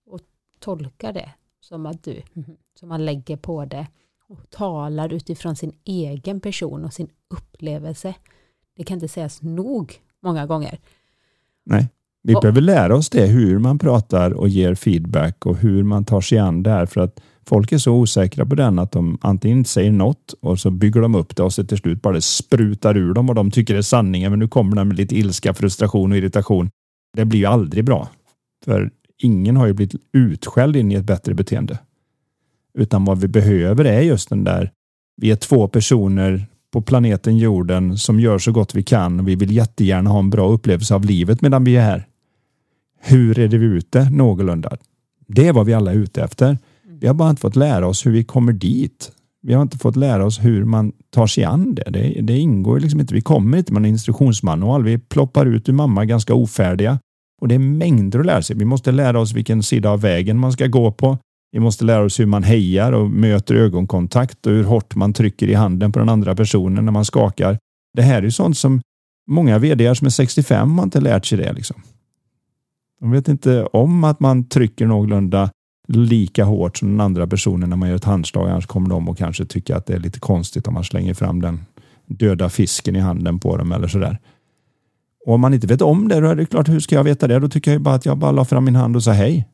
och tolkar det som att du, mhm, som man lägger på det och talar utifrån sin egen person och sin upplevelse. Det kan inte sägas nog många gånger. Nej, vi och, behöver lära oss det, hur man pratar och ger feedback och hur man tar sig an det här för att folk är så osäkra på den att de antingen inte säger något och så bygger de upp det och så till slut bara det sprutar ur dem och de tycker det är sanningen men nu kommer de med lite ilska, frustration och irritation. Det blir ju aldrig bra. För ingen har ju blivit utskälld in i ett bättre beteende. Utan vad vi behöver är just den där, vi är två personer på planeten jorden som gör så gott vi kan. Vi vill jättegärna ha en bra upplevelse av livet medan vi är här. Hur reder vi ut det någorlunda? Det är vad vi alla är ute efter. Vi har bara inte fått lära oss hur vi kommer dit. Vi har inte fått lära oss hur man tar sig an det. Det, det ingår liksom inte. Vi kommer inte med en instruktionsmanual. Vi ploppar ut ur mamma ganska ofärdiga. Och det är mängder att lära sig. Vi måste lära oss vilken sida av vägen man ska gå på. Vi måste lära oss hur man hejar och möter ögonkontakt och hur hårt man trycker i handen på den andra personen när man skakar. Det här är ju sånt som många vd som är 65 har inte lärt sig det. Liksom. De vet inte om att man trycker någorlunda lika hårt som den andra personen när man gör ett handslag. Annars kommer de och kanske tycka att det är lite konstigt om man slänger fram den döda fisken i handen på dem eller sådär. Och om man inte vet om det, då är det klart, hur ska jag veta det? Då tycker jag bara att jag bara la fram min hand och sa hej.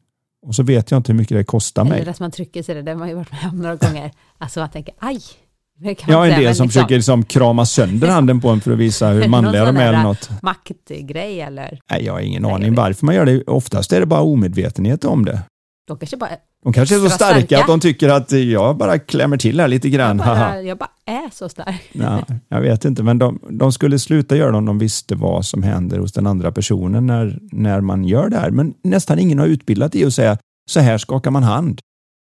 Och så vet jag inte hur mycket det kostar mig. Eller att man trycker sig det, har man ju varit med om några gånger. Alltså man tänker, aj. Ja, en del som liksom, försöker liksom krama sönder handen på en för att visa hur [LAUGHS] manliga de är eller något. Maktgrej eller? Nej, jag har ingen aning varför man gör det. Oftast är det bara omedvetenhet om det. De kanske bara de kanske är så starka, starka, att de tycker att jag bara klämmer till här lite grann. Jag bara, jag bara är så stark. Ja, jag vet inte, men de, de, skulle sluta göra det om de visste vad som händer hos den andra personen när, när man gör det här. Men nästan ingen har utbildat i att säga så här skakar man hand.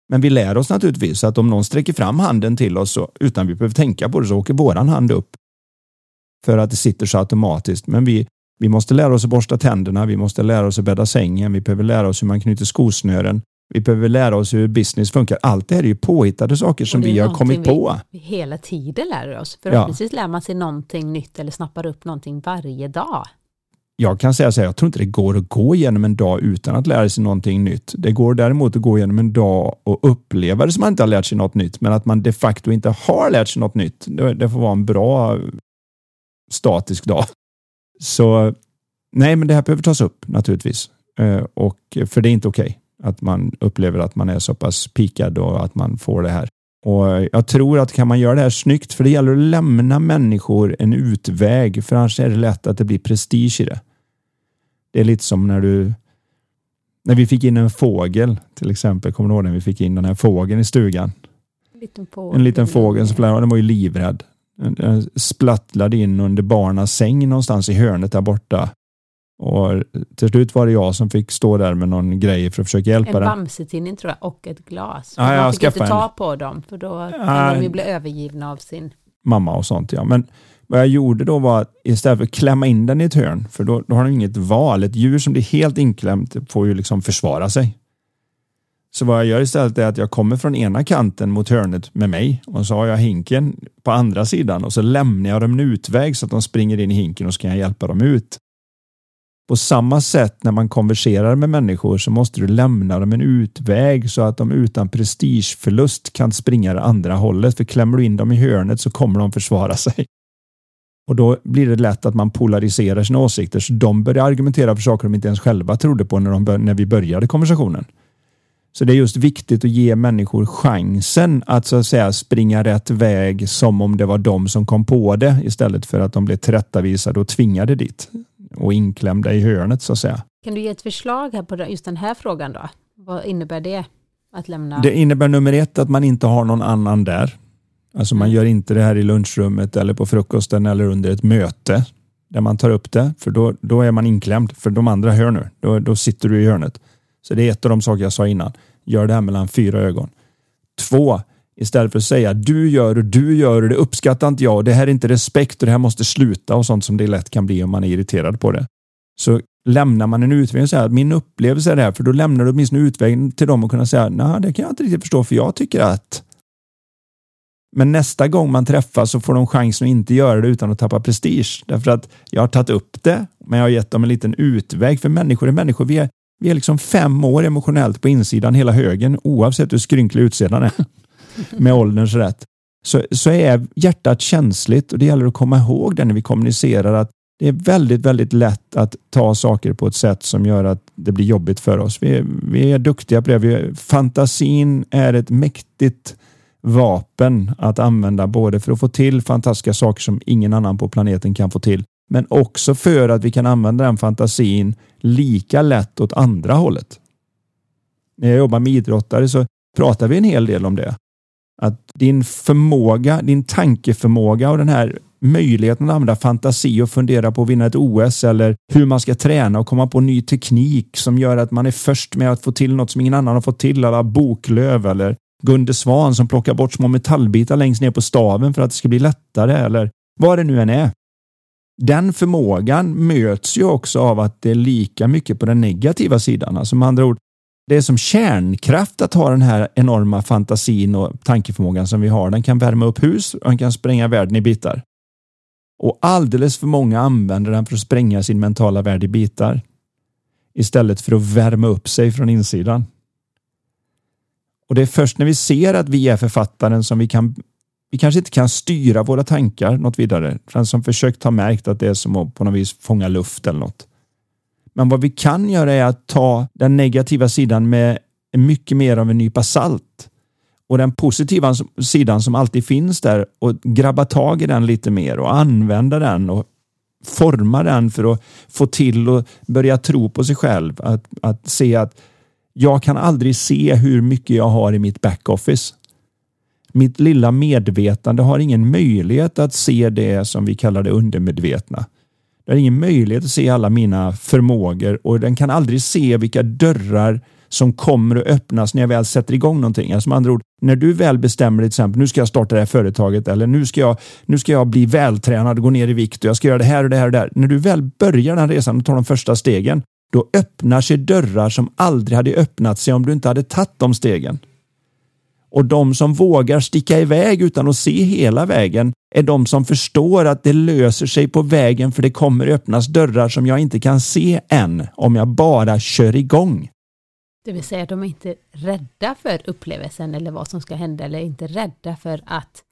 Men vi lär oss naturligtvis att om någon sträcker fram handen till oss så, utan vi behöver tänka på det så åker våran hand upp. För att det sitter så automatiskt. Men vi, vi måste lära oss att borsta tänderna, vi måste lära oss att bädda sängen, vi behöver lära oss hur man knyter skosnören. Vi behöver lära oss hur business funkar. Allt det här är ju påhittade saker som vi har kommit på. Vi hela tiden lär oss. Förhoppningsvis ja. lär man sig någonting nytt eller snappar upp någonting varje dag. Jag kan säga så här, jag tror inte det går att gå igenom en dag utan att lära sig någonting nytt. Det går däremot att gå igenom en dag och uppleva det som man inte har lärt sig något nytt, men att man de facto inte har lärt sig något nytt. Det, det får vara en bra statisk dag. Så nej, men det här behöver tas upp naturligtvis. Eh, och, för det är inte okej okay att man upplever att man är så pass pikad och att man får det här. Och Jag tror att kan man göra det här snyggt, för det gäller att lämna människor en utväg, för annars är det lätt att det blir prestige i det. Det är lite som när du när vi fick in en fågel till exempel. Kommer du ihåg när vi fick in den här fågeln i stugan? En liten fågel, en liten fågel som den var ju livrädd. Den splattlade in under barnas säng någonstans i hörnet där borta. Och till slut var det jag som fick stå där med någon grej för att försöka hjälpa en den. En bamsetidning tror jag och ett glas. Ja, man fick inte ta en... på dem för då kan de ju bli övergivna av sin mamma och sånt. Ja. Men vad jag gjorde då var att istället för att klämma in den i ett hörn, för då, då har den inget val. Ett djur som blir helt inklämt får ju liksom försvara sig. Så vad jag gör istället är att jag kommer från ena kanten mot hörnet med mig och så har jag hinken på andra sidan och så lämnar jag dem en utväg så att de springer in i hinken och så kan jag hjälpa dem ut. På samma sätt när man konverserar med människor så måste du lämna dem en utväg så att de utan prestigeförlust kan springa det andra hållet. För klämmer du in dem i hörnet så kommer de försvara sig. Och då blir det lätt att man polariserar sina åsikter så de börjar argumentera för saker de inte ens själva trodde på när, de, när vi började konversationen. Så det är just viktigt att ge människor chansen att så att säga springa rätt väg som om det var de som kom på det istället för att de blev tillrättavisade och tvingade dit och inklämda i hörnet så att säga. Kan du ge ett förslag här på just den här frågan då? Vad innebär det? Att lämna? Det innebär nummer ett att man inte har någon annan där. Alltså man mm. gör inte det här i lunchrummet eller på frukosten eller under ett möte där man tar upp det, för då, då är man inklämd, för de andra hör nu. Då, då sitter du i hörnet. Så det är ett av de saker jag sa innan. Gör det här mellan fyra ögon. Två, istället för att säga du gör och du gör och det uppskattar inte jag och det här är inte respekt och det här måste sluta och sånt som det lätt kan bli om man är irriterad på det. Så lämnar man en utväg och säger att min upplevelse är det här, för då lämnar du åtminstone utvägen till dem och kunna säga nej, det kan jag inte riktigt förstå för jag tycker att men nästa gång man träffas så får de chansen att inte göra det utan att tappa prestige. Därför att jag har tagit upp det, men jag har gett dem en liten utväg. För människor är människor. Vi är, vi är liksom fem år emotionellt på insidan, hela högen, oavsett hur skrynklig utsidan är. Med ålderns rätt. Så, så är hjärtat känsligt och det gäller att komma ihåg det när vi kommunicerar att det är väldigt, väldigt lätt att ta saker på ett sätt som gör att det blir jobbigt för oss. Vi är, vi är duktiga på det. Vi, fantasin är ett mäktigt vapen att använda både för att få till fantastiska saker som ingen annan på planeten kan få till, men också för att vi kan använda den fantasin lika lätt åt andra hållet. När jag jobbar med idrottare så pratar vi en hel del om det. Att din förmåga, din tankeförmåga och den här möjligheten att använda fantasi och fundera på att vinna ett OS eller hur man ska träna och komma på ny teknik som gör att man är först med att få till något som ingen annan har fått till, alla boklöv eller Gunde Svan som plockar bort små metallbitar längst ner på staven för att det ska bli lättare eller vad det nu än är. Den förmågan möts ju också av att det är lika mycket på den negativa sidan. Alltså med andra ord, det är som kärnkraft att ha den här enorma fantasin och tankeförmågan som vi har. Den kan värma upp hus och den kan spränga världen i bitar. Och alldeles för många använder den för att spränga sin mentala värld i bitar. Istället för att värma upp sig från insidan. Och det är först när vi ser att vi är författaren som vi kan vi kanske inte kan styra våra tankar något vidare. Den som försökt har märkt att det är som att på något vis fånga luft eller något. Men vad vi kan göra är att ta den negativa sidan med mycket mer av en nypa salt och den positiva sidan som alltid finns där och grabba tag i den lite mer och använda den och forma den för att få till och börja tro på sig själv. Att, att se att jag kan aldrig se hur mycket jag har i mitt backoffice. Mitt lilla medvetande har ingen möjlighet att se det som vi kallar det undermedvetna. Det har ingen möjlighet att se alla mina förmågor och den kan aldrig se vilka dörrar som kommer att öppnas när jag väl sätter igång någonting. Alltså med andra ord, när du väl bestämmer dig till exempel, nu ska jag starta det här företaget eller nu ska jag, nu ska jag bli vältränad, gå ner i vikt och jag ska göra det här och det här och det här. När du väl börjar den resan och tar de första stegen, då öppnar sig dörrar som aldrig hade öppnat sig om du inte hade tagit de stegen. Och de som vågar sticka iväg utan att se hela vägen är de som förstår att det löser sig på vägen för det kommer öppnas dörrar som jag inte kan se än om jag bara kör igång. Det vill säga de är inte rädda för upplevelsen eller vad som ska hända eller inte rädda för att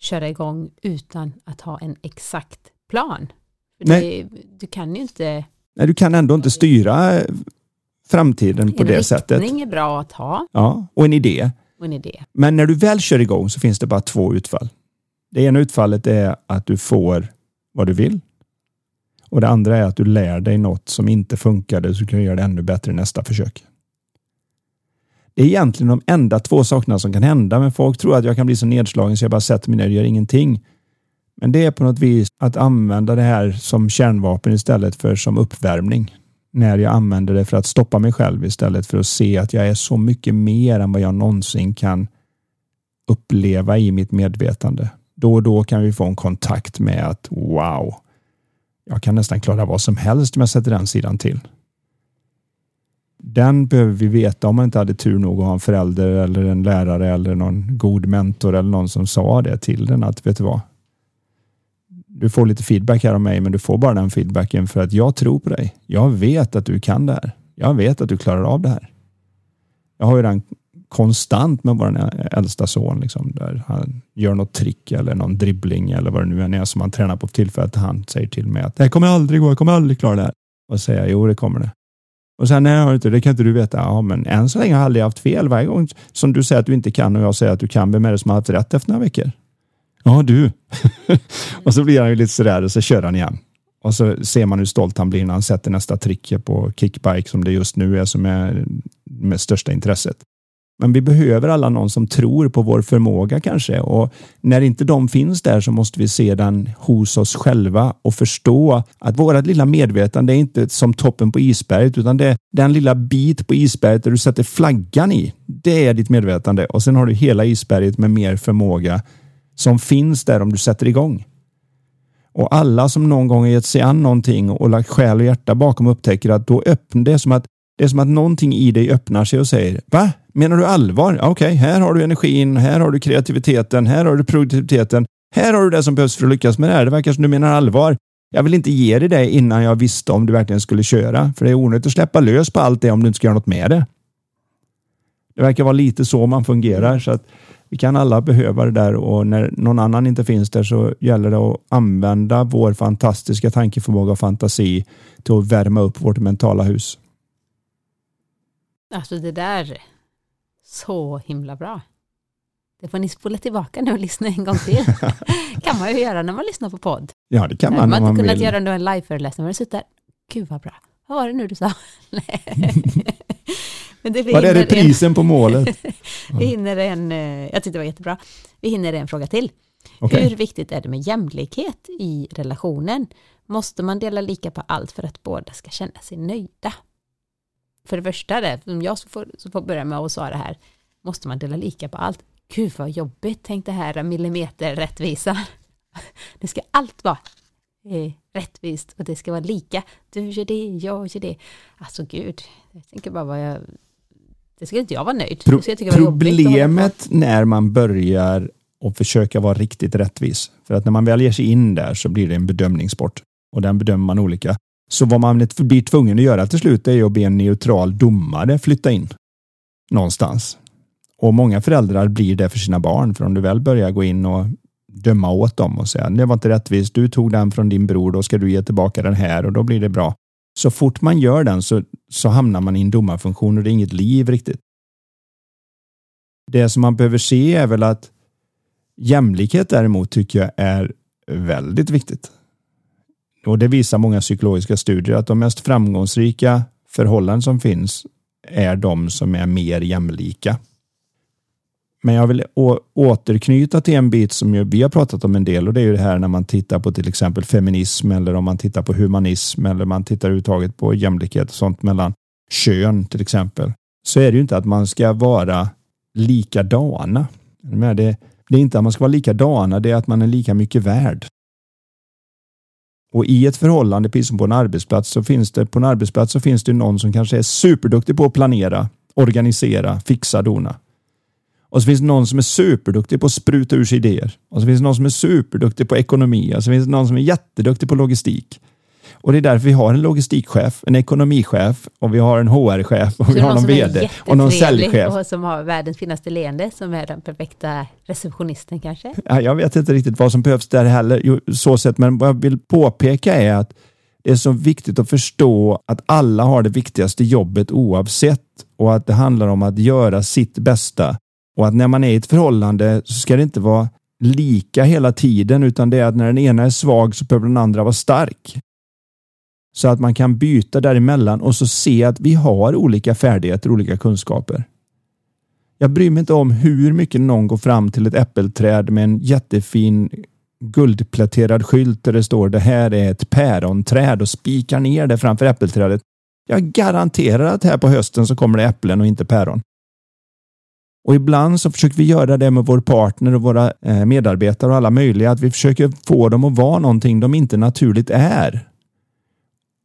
köra igång utan att ha en exakt plan. För Nej. Det, du kan ju inte... Nej, du kan ändå inte styra framtiden på det sättet. En riktning är bra att ha. Ja, och en idé. Och en idé. Men när du väl kör igång så finns det bara två utfall. Det ena utfallet är att du får vad du vill. Och det andra är att du lär dig något som inte funkade så du kan göra det ännu bättre i nästa försök. Det är egentligen de enda två sakerna som kan hända, men folk tror att jag kan bli så nedslagen så jag bara sätter mig ner och gör ingenting. Men det är på något vis att använda det här som kärnvapen istället för som uppvärmning. När jag använder det för att stoppa mig själv istället för att se att jag är så mycket mer än vad jag någonsin kan uppleva i mitt medvetande. Då och då kan vi få en kontakt med att wow, jag kan nästan klara vad som helst om jag sätter den sidan till. Den behöver vi veta om man inte hade tur nog att ha en förälder eller en lärare eller någon god mentor eller någon som sa det till den att vet du vad? Du får lite feedback här av mig, men du får bara den feedbacken för att jag tror på dig. Jag vet att du kan det här. Jag vet att du klarar av det här. Jag har ju den konstant med vår äldsta son, liksom, där han gör något trick eller någon dribbling eller vad det nu än är som han tränar på tillfället. Han säger till mig att det här kommer aldrig gå, jag kommer aldrig klara det här. Och säger jo, det kommer det. Och sen, nej, har inte, det kan inte du veta. Ja, men än så länge har jag aldrig haft fel. Varje gång som du säger att du inte kan och jag säger att du kan, vem är det som har haft rätt efter några veckor? Ja, du. [LAUGHS] och så blir han ju lite sådär och så kör han igen. Och så ser man hur stolt han blir när han sätter nästa trick på kickbike som det just nu är som är med största intresset. Men vi behöver alla någon som tror på vår förmåga kanske och när inte de finns där så måste vi se den hos oss själva och förstå att vårt lilla medvetande är inte som toppen på isberget utan det är den lilla bit på isberget där du sätter flaggan i. Det är ditt medvetande och sen har du hela isberget med mer förmåga som finns där om du sätter igång. Och alla som någon gång har gett sig an någonting och lagt själ och hjärta bakom upptäcker att då öppnar det som att det är som att någonting i dig öppnar sig och säger Va? Menar du allvar? Okej, okay, här har du energin, här har du kreativiteten, här har du produktiviteten. Här har du det som behövs för att lyckas med det här. Det verkar som du menar allvar. Jag vill inte ge dig det innan jag visste om du verkligen skulle köra. För det är onödigt att släppa lös på allt det om du inte ska göra något med det. Det verkar vara lite så man fungerar. Så att vi kan alla behöva det där och när någon annan inte finns där så gäller det att använda vår fantastiska tankeförmåga och fantasi till att värma upp vårt mentala hus. Alltså det där, så himla bra. Det får ni spola tillbaka nu och lyssna en gång till. [LAUGHS] kan man ju göra när man lyssnar på podd. Ja, det kan man. Man har inte kunnat vill. göra en liveföreläsning, man har suttit där, gud vad bra. Vad var det nu du sa? [LAUGHS] [LAUGHS] Det, Vad är reprisen på målet? En, [LAUGHS] vi hinner en, eh, jag tyckte det var jättebra, vi hinner en fråga till. Okej. Hur viktigt är det med jämlikhet i relationen? Måste man dela lika på allt för att båda ska känna sig nöjda? För det första, det, om jag så får, så får börja med att svara här, måste man dela lika på allt? Gud vad jobbigt, tänk det här millimeter rättvisa. [LAUGHS] Det ska allt vara eh, rättvist och det ska vara lika. Du gör det, jag gör det. Alltså gud, jag tänker bara vad jag... Det skulle inte jag vara nöjd. Pro jag på. problemet när man börjar och försöka vara riktigt rättvis, för att när man väl ger sig in där så blir det en bedömningssport och den bedömer man olika. Så vad man blir tvungen att göra till slut är att be en neutral domare flytta in någonstans. Och många föräldrar blir det för sina barn, för om du väl börjar gå in och döma åt dem och säga det var inte rättvist, du tog den från din bror, då ska du ge tillbaka den här och då blir det bra. Så fort man gör den så, så hamnar man i en domarfunktion och det är inget liv riktigt. Det som man behöver se är väl att jämlikhet däremot tycker jag är väldigt viktigt. Och det visar många psykologiska studier att de mest framgångsrika förhållanden som finns är de som är mer jämlika. Men jag vill återknyta till en bit som ju vi har pratat om en del och det är ju det här när man tittar på till exempel feminism eller om man tittar på humanism eller man tittar överhuvudtaget på jämlikhet och sånt mellan kön till exempel. Så är det ju inte att man ska vara likadana. Det, det är inte att man ska vara likadana, det är att man är lika mycket värd. Och i ett förhållande, precis som på en arbetsplats, så finns det på en arbetsplats så finns det någon som kanske är superduktig på att planera, organisera, fixa, dona. Och så finns det någon som är superduktig på att spruta ur sig idéer. Och så finns det någon som är superduktig på ekonomi. Och så finns det någon som är jätteduktig på logistik. Och det är därför vi har en logistikchef, en ekonomichef och vi har en HR-chef och vi har någon VD och någon säljchef. Och som har världens finaste leende, som är den perfekta receptionisten kanske. Ja, jag vet inte riktigt vad som behövs där heller, jo, så sett, men vad jag vill påpeka är att det är så viktigt att förstå att alla har det viktigaste jobbet oavsett och att det handlar om att göra sitt bästa. Och att när man är i ett förhållande så ska det inte vara lika hela tiden utan det är att när den ena är svag så behöver den andra vara stark. Så att man kan byta däremellan och så se att vi har olika färdigheter, olika kunskaper. Jag bryr mig inte om hur mycket någon går fram till ett äppelträd med en jättefin guldpläterad skylt där det står det här är ett päronträd och spikar ner det framför äppelträdet. Jag garanterar att här på hösten så kommer det äpplen och inte päron. Och ibland så försöker vi göra det med vår partner och våra eh, medarbetare och alla möjliga, att vi försöker få dem att vara någonting de inte naturligt är.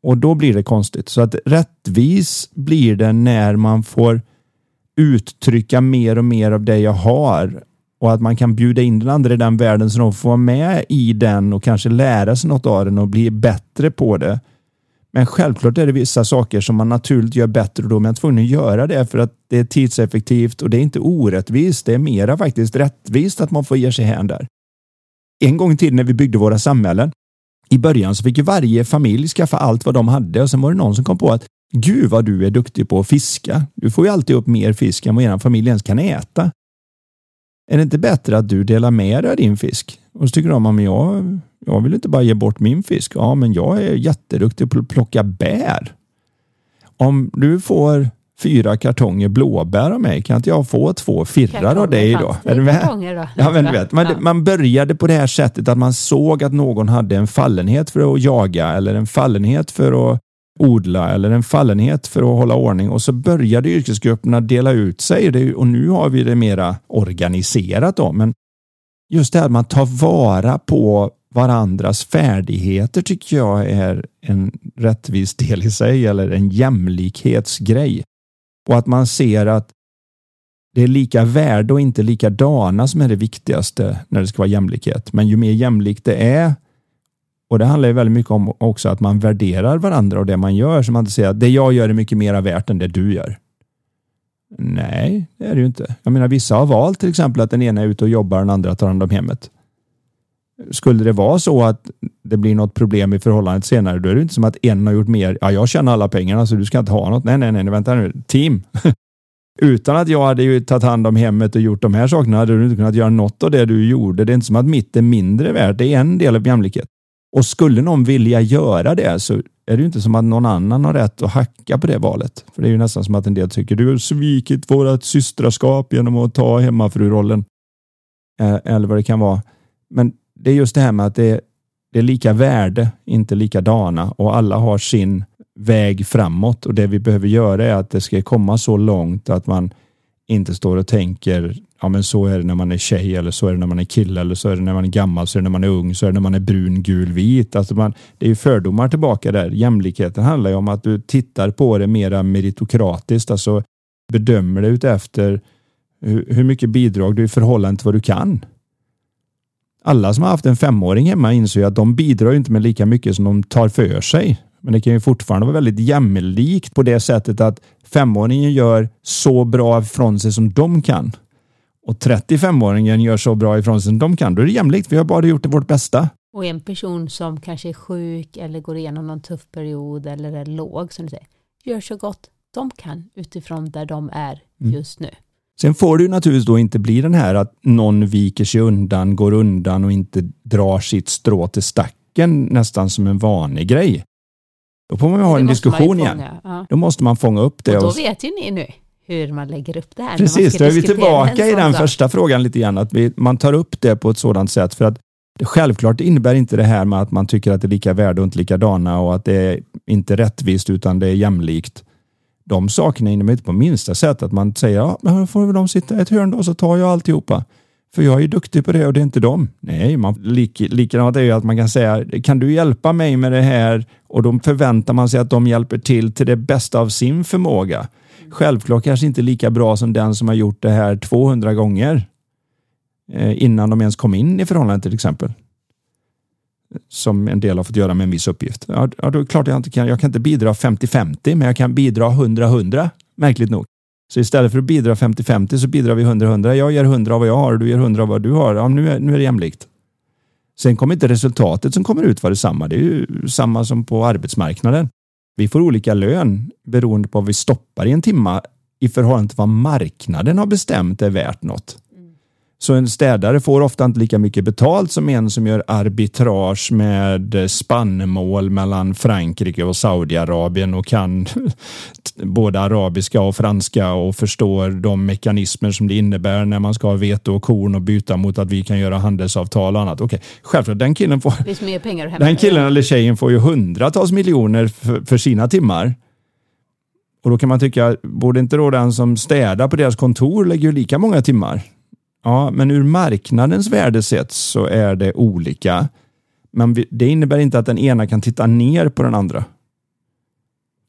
Och då blir det konstigt. Så att rättvis blir det när man får uttrycka mer och mer av det jag har och att man kan bjuda in den andra i den världen så de får vara med i den och kanske lära sig något av den och bli bättre på det. Men självklart är det vissa saker som man naturligt gör bättre och då är man tvungen att göra det för att det är tidseffektivt och det är inte orättvist. Det är mera faktiskt rättvist att man får ge sig hän där. En gång i tiden när vi byggde våra samhällen i början så fick ju varje familj skaffa allt vad de hade och sen var det någon som kom på att Gud vad du är duktig på att fiska. Du får ju alltid upp mer fisk än vad er familj ens kan äta. Är det inte bättre att du delar med dig av din fisk? Och så tycker de att jag, jag vill inte bara ge bort min fisk. Ja, men jag är jätteduktig på att plocka bär. Om du får fyra kartonger blåbär av mig, kan inte jag få två firrar av dig då? Är du med? då? Ja, men du vet, man, Ja. man började på det här sättet att man såg att någon hade en fallenhet för att jaga eller en fallenhet för att odla eller en fallenhet för att hålla ordning och så började yrkesgrupperna dela ut sig och nu har vi det mera organiserat då. Men just det här att man tar vara på varandras färdigheter tycker jag är en rättvis del i sig eller en jämlikhetsgrej. Och att man ser att det är lika värde och inte likadana som är det viktigaste när det ska vara jämlikhet. Men ju mer jämlikt det är och det handlar ju väldigt mycket om också att man värderar varandra och det man gör. Så man inte säger att det jag gör är mycket mer värt än det du gör. Nej, det är det ju inte. Jag menar, vissa har valt till exempel att den ena är ute och jobbar och den andra tar hand om hemmet. Skulle det vara så att det blir något problem i förhållandet senare, då är det inte som att en har gjort mer. Ja, jag tjänar alla pengarna så du ska inte ha något. Nej, nej, nej, vänta nu. Team. [LAUGHS] Utan att jag hade ju tagit hand om hemmet och gjort de här sakerna hade du inte kunnat göra något av det du gjorde. Det är inte som att mitt är mindre värt. Det är en del av jämlikhet. Och skulle någon vilja göra det så är det ju inte som att någon annan har rätt att hacka på det valet. För det är ju nästan som att en del tycker du har svikit vårt systraskap genom att ta hemmafrurollen. Eh, eller vad det kan vara. Men det är just det här med att det är, det är lika värde, inte likadana och alla har sin väg framåt och det vi behöver göra är att det ska komma så långt att man inte står och tänker ja men så är det när man är tjej eller så är det när man är kille eller så är det när man är gammal, så är det när man är ung, så är det när man är brun, gul, vit. Alltså man, det är ju fördomar tillbaka där. Jämlikheten handlar ju om att du tittar på det mera meritokratiskt, alltså bedömer det utefter hur, hur mycket bidrag du i förhållande till vad du kan. Alla som har haft en femåring hemma inser ju att de bidrar inte med lika mycket som de tar för sig. Men det kan ju fortfarande vara väldigt jämlikt på det sättet att femåringen gör så bra ifrån sig som de kan. Och 35-åringen gör så bra ifrån sig som de kan. Då är det jämlikt. Vi har bara gjort det vårt bästa. Och en person som kanske är sjuk eller går igenom någon tuff period eller är låg, som du säger, gör så gott de kan utifrån där de är Mm. just nu. Sen får det ju naturligtvis då inte bli den här att någon viker sig undan, går undan och inte drar sitt strå till stacken nästan som en vanlig grej. Då får man ju ha en diskussion igen. Ja. Då måste man fånga upp det. Och då och- vet ju ni nu hur man lägger upp det här. Precis, då är vi tillbaka i den sak. första frågan lite grann. Att vi, man tar upp det på ett sådant sätt för att det, självklart innebär inte det här med att man tycker att det är lika värde och inte likadana och att det är inte rättvist utan det är jämlikt. De sakerna innebär inte på minsta sätt att man säger ja, men då får väl de sitta i ett hörn då så tar jag alltihopa. För jag är ju duktig på det och det är inte dem. Nej, man, lik, likadant är ju att man kan säga, kan du hjälpa mig med det här? Och då förväntar man sig att de hjälper till till det bästa av sin förmåga. Självklart kanske inte lika bra som den som har gjort det här 200 gånger eh, innan de ens kom in i förhållandet till exempel. Som en del har fått göra med en viss uppgift. Ja, då är det klart jag inte kan. Jag kan inte bidra 50-50, men jag kan bidra 100-100, märkligt nog. Så istället för att bidra 50-50 så bidrar vi 100-100. Jag ger 100 av vad jag har och du ger 100 av vad du har. Ja, nu, är, nu är det jämlikt. Sen kommer inte resultatet som kommer ut vara detsamma. Det är ju samma som på arbetsmarknaden. Vi får olika lön beroende på vad vi stoppar i en timma i förhållande till vad marknaden har bestämt är värt något. Så en städare får ofta inte lika mycket betalt som en som gör arbitrage med spannmål mellan Frankrike och Saudiarabien och kan [LAUGHS] både arabiska och franska och förstår de mekanismer som det innebär när man ska ha vete och korn och byta mot att vi kan göra handelsavtal och annat. Okej, självklart, den killen får... Det mer pengar Den killen eller tjejen får ju hundratals miljoner för, för sina timmar. Och då kan man tycka, borde inte då den som städar på deras kontor lägger lika många timmar? Ja, men ur marknadens värde sett så är det olika. Men det innebär inte att den ena kan titta ner på den andra.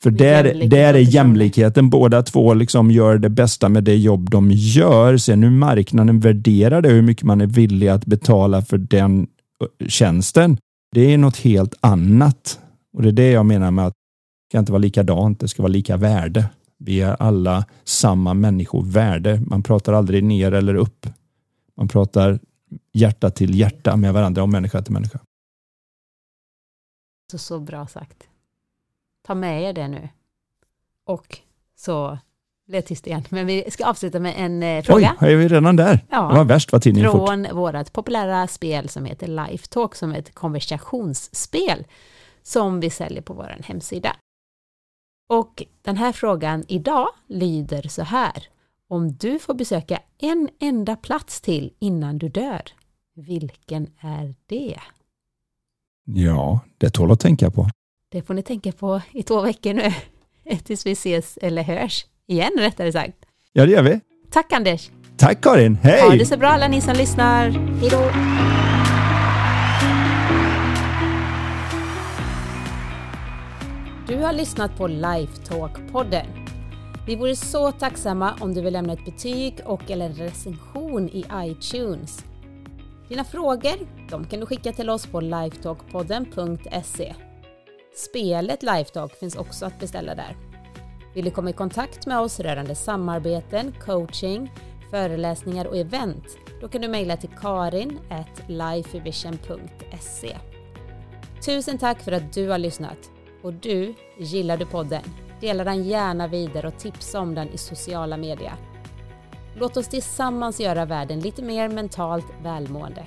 För där, där är jämlikheten. Båda två liksom gör det bästa med det jobb de gör. Sen hur marknaden värderar det, hur mycket man är villig att betala för den tjänsten. Det är något helt annat. Och det är det jag menar med att det kan inte vara likadant. Det ska vara lika värde. Vi är alla samma människovärde. Man pratar aldrig ner eller upp. Man pratar hjärta till hjärta med varandra och människa till människa. Så, så bra sagt. Ta med er det nu. Och så blev tyst igen. Men vi ska avsluta med en eh, fråga. Oj, är vi redan där? Ja. Det var värst vad tiden Från fort. vårt populära spel som heter Lifetalk som är ett konversationsspel som vi säljer på vår hemsida. Och den här frågan idag lyder så här. Om du får besöka en enda plats till innan du dör, vilken är det? Ja, det tål att tänka på. Det får ni tänka på i två veckor nu, [LAUGHS] tills vi ses eller hörs igen rättare sagt. Ja, det gör vi. Tack Anders. Tack Karin, hej! Ha det så bra alla ni som lyssnar. Hej då! Du har lyssnat på Lifetalk-podden. Vi vore så tacksamma om du vill lämna ett betyg och eller en recension i iTunes. Dina frågor de kan du skicka till oss på lifetalkpodden.se. Spelet Lifetalk finns också att beställa där. Vill du komma i kontakt med oss rörande samarbeten, coaching, föreläsningar och event? Då kan du mejla till karin lifevision.se. Tusen tack för att du har lyssnat! Och du, gillar du podden? Dela den gärna vidare och tipsa om den i sociala medier. Låt oss tillsammans göra världen lite mer mentalt välmående.